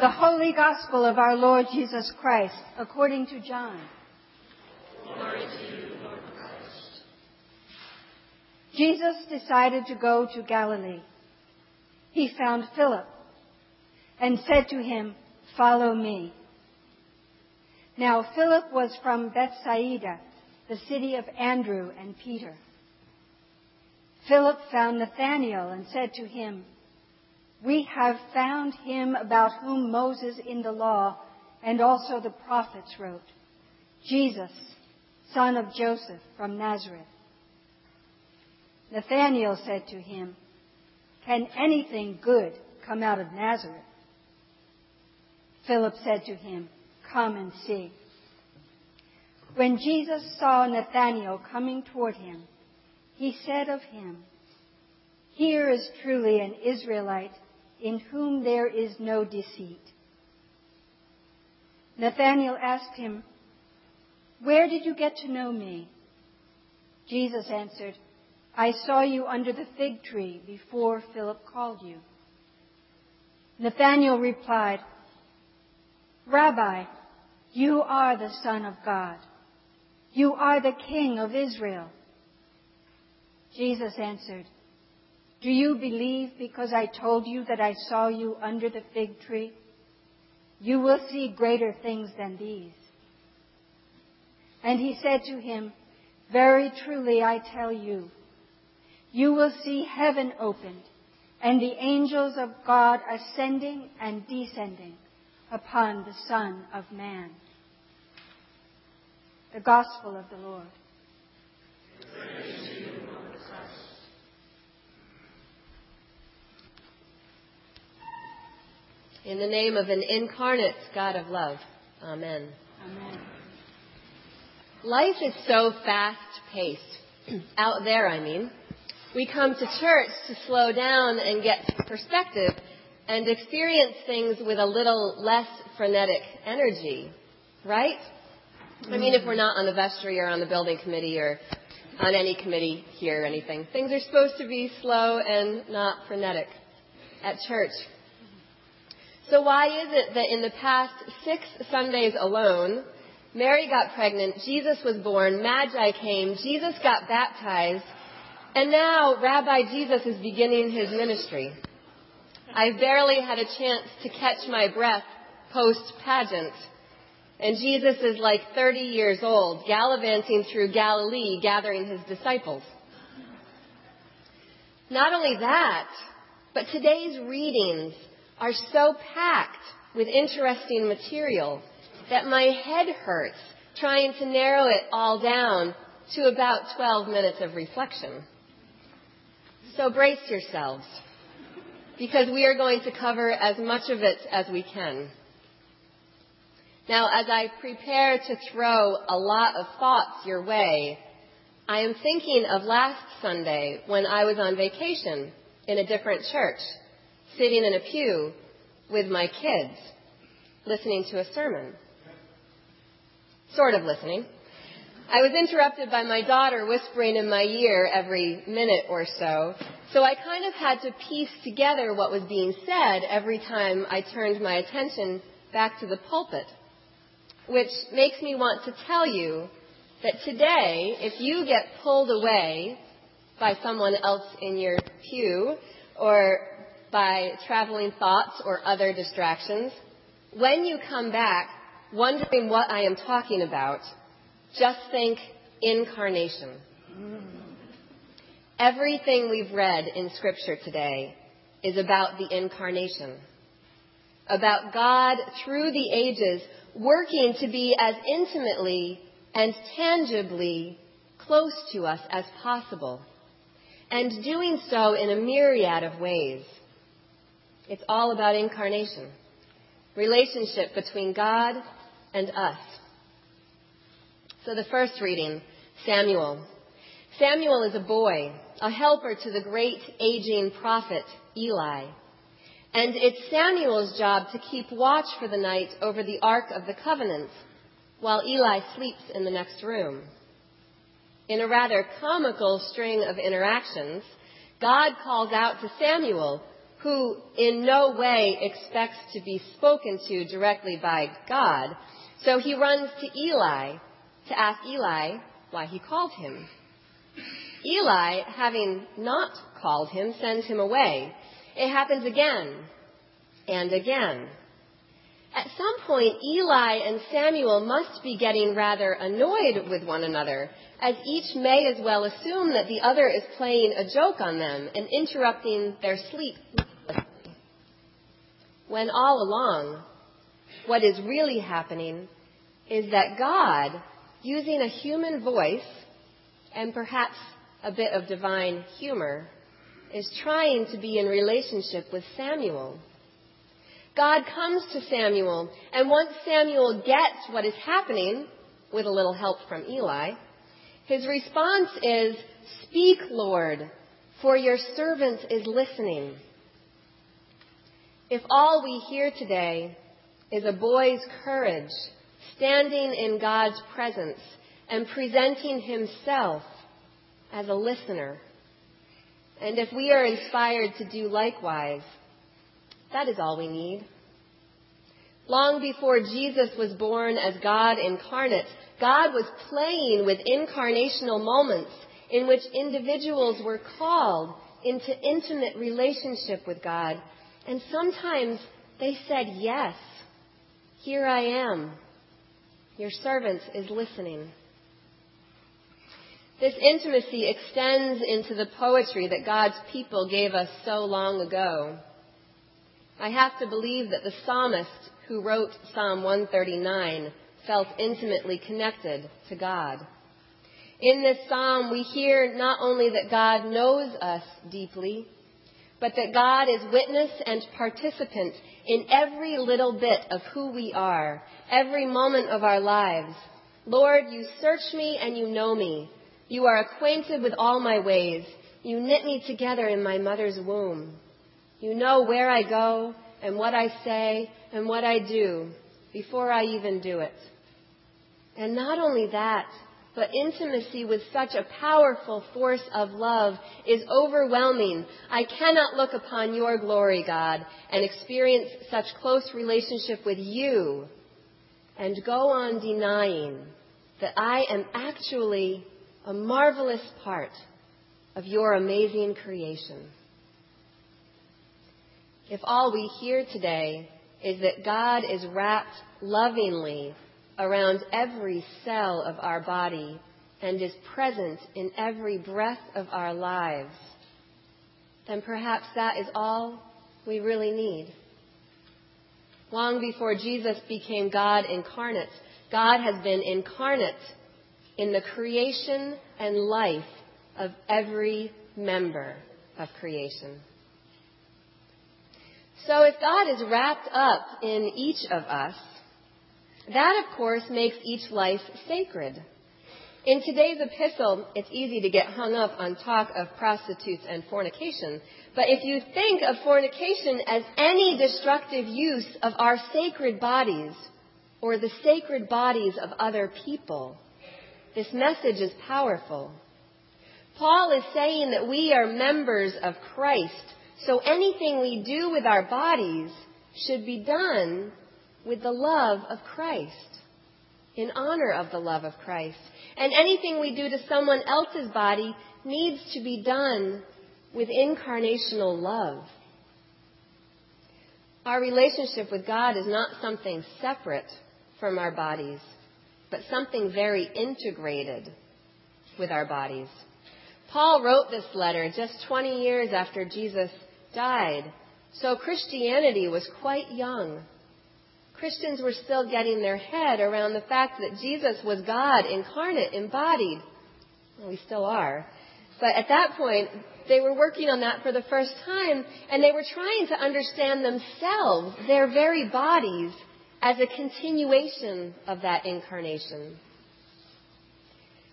The Holy Gospel of our Lord Jesus Christ according to John. Glory to you, Lord Christ. Jesus decided to go to Galilee. He found Philip and said to him, Follow me. Now Philip was from Bethsaida, the city of Andrew and Peter. Philip found Nathanael and said to him, we have found him about whom Moses in the law and also the prophets wrote, Jesus, son of Joseph from Nazareth. Nathanael said to him, Can anything good come out of Nazareth? Philip said to him, Come and see. When Jesus saw Nathanael coming toward him, he said of him, Here is truly an Israelite in whom there is no deceit. Nathanael asked him, Where did you get to know me? Jesus answered, I saw you under the fig tree before Philip called you. Nathanael replied, Rabbi, you are the Son of God. You are the King of Israel. Jesus answered, do you believe because I told you that I saw you under the fig tree? You will see greater things than these. And he said to him, Very truly I tell you, you will see heaven opened and the angels of God ascending and descending upon the Son of Man. The Gospel of the Lord. In the name of an incarnate God of love. Amen. Amen. Life is so fast paced. Out there, I mean. We come to church to slow down and get perspective and experience things with a little less frenetic energy. Right? I mean, if we're not on the vestry or on the building committee or on any committee here or anything, things are supposed to be slow and not frenetic at church. So why is it that in the past six Sundays alone, Mary got pregnant, Jesus was born, Magi came, Jesus got baptized, and now Rabbi Jesus is beginning his ministry? I've barely had a chance to catch my breath post pageant. And Jesus is like 30 years old, gallivanting through Galilee, gathering his disciples. Not only that, but today's readings are so packed with interesting material that my head hurts trying to narrow it all down to about 12 minutes of reflection. So brace yourselves, because we are going to cover as much of it as we can. Now, as I prepare to throw a lot of thoughts your way, I am thinking of last Sunday when I was on vacation in a different church sitting in a pew with my kids, listening to a sermon. Sort of listening. I was interrupted by my daughter whispering in my ear every minute or so, so I kind of had to piece together what was being said every time I turned my attention back to the pulpit. Which makes me want to tell you that today, if you get pulled away by someone else in your pew or by traveling thoughts or other distractions, when you come back wondering what I am talking about, just think incarnation. Everything we've read in Scripture today is about the incarnation, about God through the ages working to be as intimately and tangibly close to us as possible, and doing so in a myriad of ways. It's all about incarnation, relationship between God and us. So the first reading, Samuel. Samuel is a boy, a helper to the great aging prophet Eli. And it's Samuel's job to keep watch for the night over the Ark of the Covenant while Eli sleeps in the next room. In a rather comical string of interactions, God calls out to Samuel who in no way expects to be spoken to directly by God. So he runs to Eli to ask Eli why he called him. Eli, having not called him, sends him away. It happens again and again. At some point, Eli and Samuel must be getting rather annoyed with one another, as each may as well assume that the other is playing a joke on them and interrupting their sleep. When all along, what is really happening is that God, using a human voice and perhaps a bit of divine humor, is trying to be in relationship with Samuel. God comes to Samuel, and once Samuel gets what is happening, with a little help from Eli, his response is, Speak, Lord, for your servant is listening. If all we hear today is a boy's courage standing in God's presence and presenting himself as a listener, and if we are inspired to do likewise, that is all we need. Long before Jesus was born as God incarnate, God was playing with incarnational moments in which individuals were called into intimate relationship with God. And sometimes they said, Yes, here I am. Your servant is listening. This intimacy extends into the poetry that God's people gave us so long ago. I have to believe that the psalmist who wrote Psalm 139 felt intimately connected to God. In this psalm, we hear not only that God knows us deeply, but that God is witness and participant in every little bit of who we are, every moment of our lives. Lord, you search me and you know me. You are acquainted with all my ways. You knit me together in my mother's womb. You know where I go and what I say and what I do before I even do it. And not only that, but intimacy with such a powerful force of love is overwhelming. I cannot look upon your glory, God, and experience such close relationship with you and go on denying that I am actually a marvelous part of your amazing creation. If all we hear today is that God is wrapped lovingly around every cell of our body and is present in every breath of our lives, then perhaps that is all we really need. Long before Jesus became God incarnate, God has been incarnate in the creation and life of every member of creation. So if God is wrapped up in each of us, that of course makes each life sacred. In today's epistle, it's easy to get hung up on talk of prostitutes and fornication. But if you think of fornication as any destructive use of our sacred bodies or the sacred bodies of other people, this message is powerful. Paul is saying that we are members of Christ so anything we do with our bodies should be done with the love of Christ, in honor of the love of Christ. And anything we do to someone else's body needs to be done with incarnational love. Our relationship with God is not something separate from our bodies, but something very integrated with our bodies. Paul wrote this letter just 20 years after Jesus died. So Christianity was quite young. Christians were still getting their head around the fact that Jesus was God incarnate, embodied. We still are. But at that point, they were working on that for the first time, and they were trying to understand themselves, their very bodies, as a continuation of that incarnation.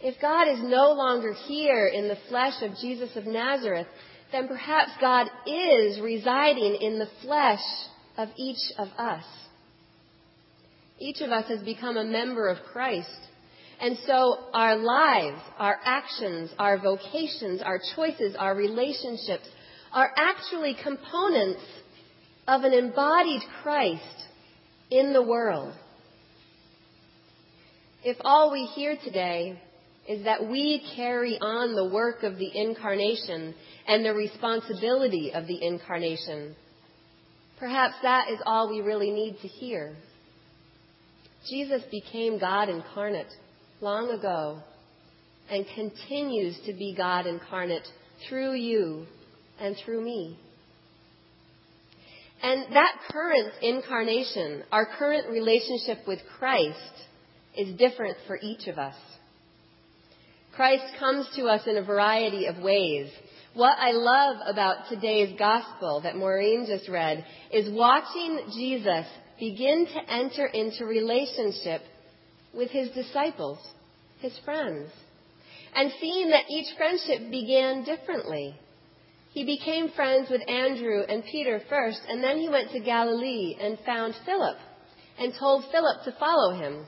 If God is no longer here in the flesh of Jesus of Nazareth, then perhaps God is residing in the flesh of each of us. Each of us has become a member of Christ. And so our lives, our actions, our vocations, our choices, our relationships are actually components of an embodied Christ in the world. If all we hear today is that we carry on the work of the incarnation and the responsibility of the incarnation, perhaps that is all we really need to hear. Jesus became God incarnate long ago and continues to be God incarnate through you and through me. And that current incarnation, our current relationship with Christ, is different for each of us. Christ comes to us in a variety of ways. What I love about today's gospel that Maureen just read is watching Jesus begin to enter into relationship with his disciples, his friends, and seeing that each friendship began differently. He became friends with Andrew and Peter first, and then he went to Galilee and found Philip and told Philip to follow him.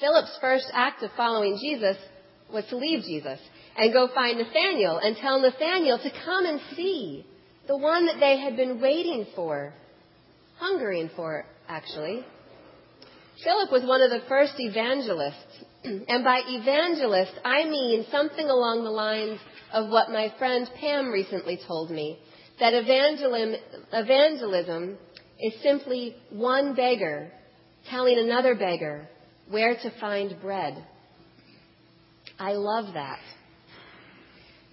Philip's first act of following Jesus was to leave Jesus and go find Nathanael and tell Nathanael to come and see the one that they had been waiting for, hungering for, actually. Philip was one of the first evangelists. and by evangelist, I mean something along the lines of what my friend Pam recently told me that evangelism is simply one beggar telling another beggar where to find bread. I love that.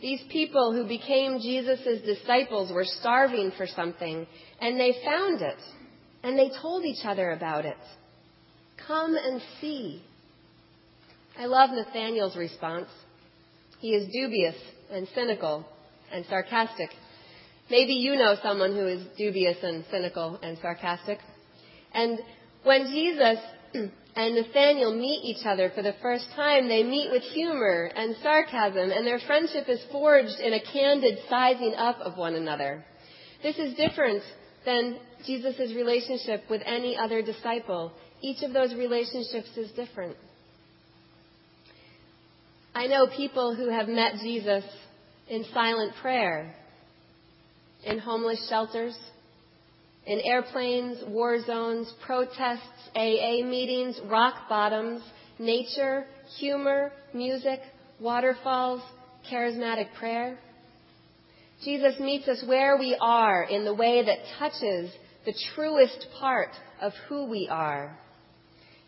These people who became Jesus' disciples were starving for something, and they found it, and they told each other about it. Come and see. I love Nathaniel's response. He is dubious and cynical and sarcastic. Maybe you know someone who is dubious and cynical and sarcastic. And when Jesus and Nathaniel meet each other for the first time, they meet with humor and sarcasm, and their friendship is forged in a candid sizing up of one another. This is different than Jesus' relationship with any other disciple. Each of those relationships is different. I know people who have met Jesus in silent prayer, in homeless shelters, in airplanes, war zones, protests, AA meetings, rock bottoms, nature, humor, music, waterfalls, charismatic prayer. Jesus meets us where we are in the way that touches the truest part of who we are.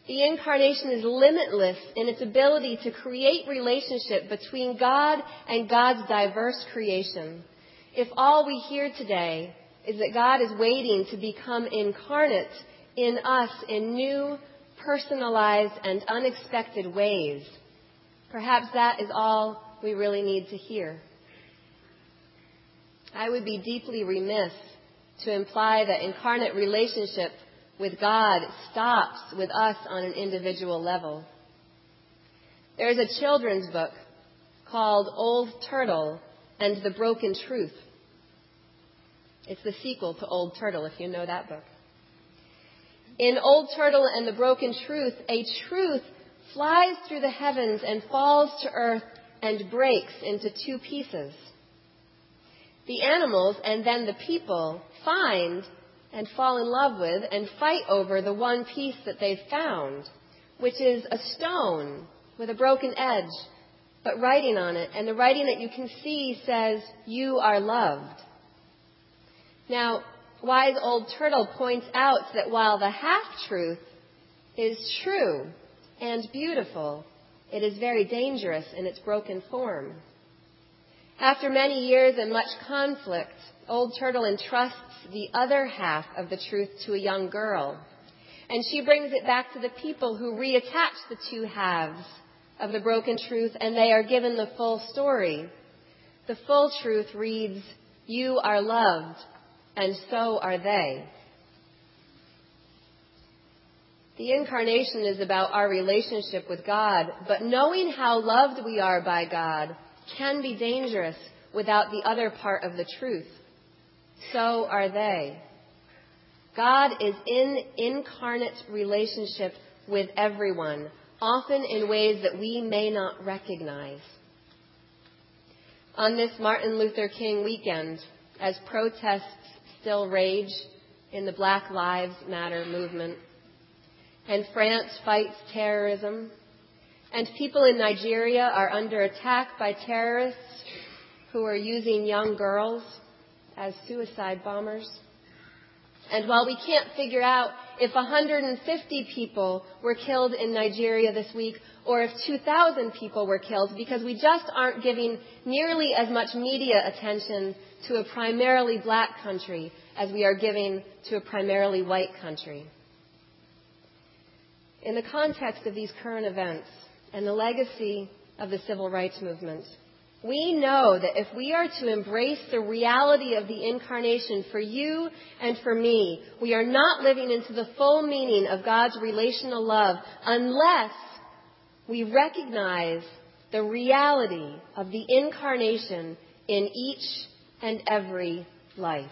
The incarnation is limitless in its ability to create relationship between God and God's diverse creation. If all we hear today is that God is waiting to become incarnate in us in new, personalized, and unexpected ways, perhaps that is all we really need to hear. I would be deeply remiss to imply that incarnate relationship with God stops with us on an individual level. There's a children's book called Old Turtle and the Broken Truth. It's the sequel to Old Turtle, if you know that book. In Old Turtle and the Broken Truth, a truth flies through the heavens and falls to earth and breaks into two pieces. The animals and then the people find and fall in love with and fight over the one piece that they've found, which is a stone with a broken edge, but writing on it. And the writing that you can see says, You are loved. Now, wise old turtle points out that while the half truth is true and beautiful, it is very dangerous in its broken form. After many years and much conflict, Old Turtle entrusts the other half of the truth to a young girl. And she brings it back to the people who reattach the two halves of the broken truth and they are given the full story. The full truth reads, You are loved, and so are they. The incarnation is about our relationship with God, but knowing how loved we are by God can be dangerous without the other part of the truth so are they. God is in incarnate relationship with everyone, often in ways that we may not recognize. on this Martin Luther King weekend as protests still rage in the Black Lives Matter movement. And France fights terrorism. And people in Nigeria are under attack by terrorists who are using young girls as suicide bombers. And while we can't figure out if 150 people were killed in Nigeria this week or if 2,000 people were killed because we just aren't giving nearly as much media attention to a primarily black country as we are giving to a primarily white country. In the context of these current events and the legacy of the civil rights movement, we know that if we are to embrace the reality of the incarnation for you and for me, we are not living into the full meaning of God's relational love unless we recognize the reality of the incarnation in each and every life.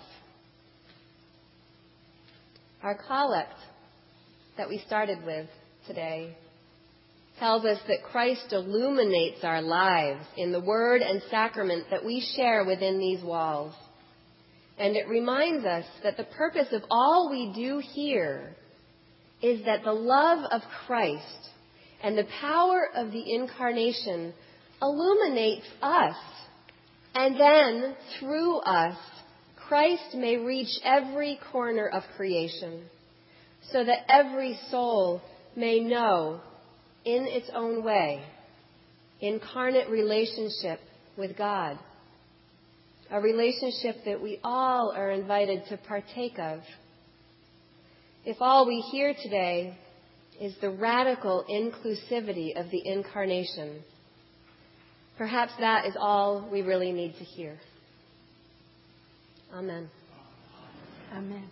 Our collect that we started with today tells us that Christ illuminates our lives in the word and sacrament that we share within these walls. And it reminds us that the purpose of all we do here is that the love of Christ and the power of the incarnation illuminates us. And then, through us, Christ may reach every corner of creation so that every soul may know in its own way, incarnate relationship with God. A relationship that we all are invited to partake of. If all we hear today is the radical inclusivity of the incarnation, perhaps that is all we really need to hear. Amen. Amen.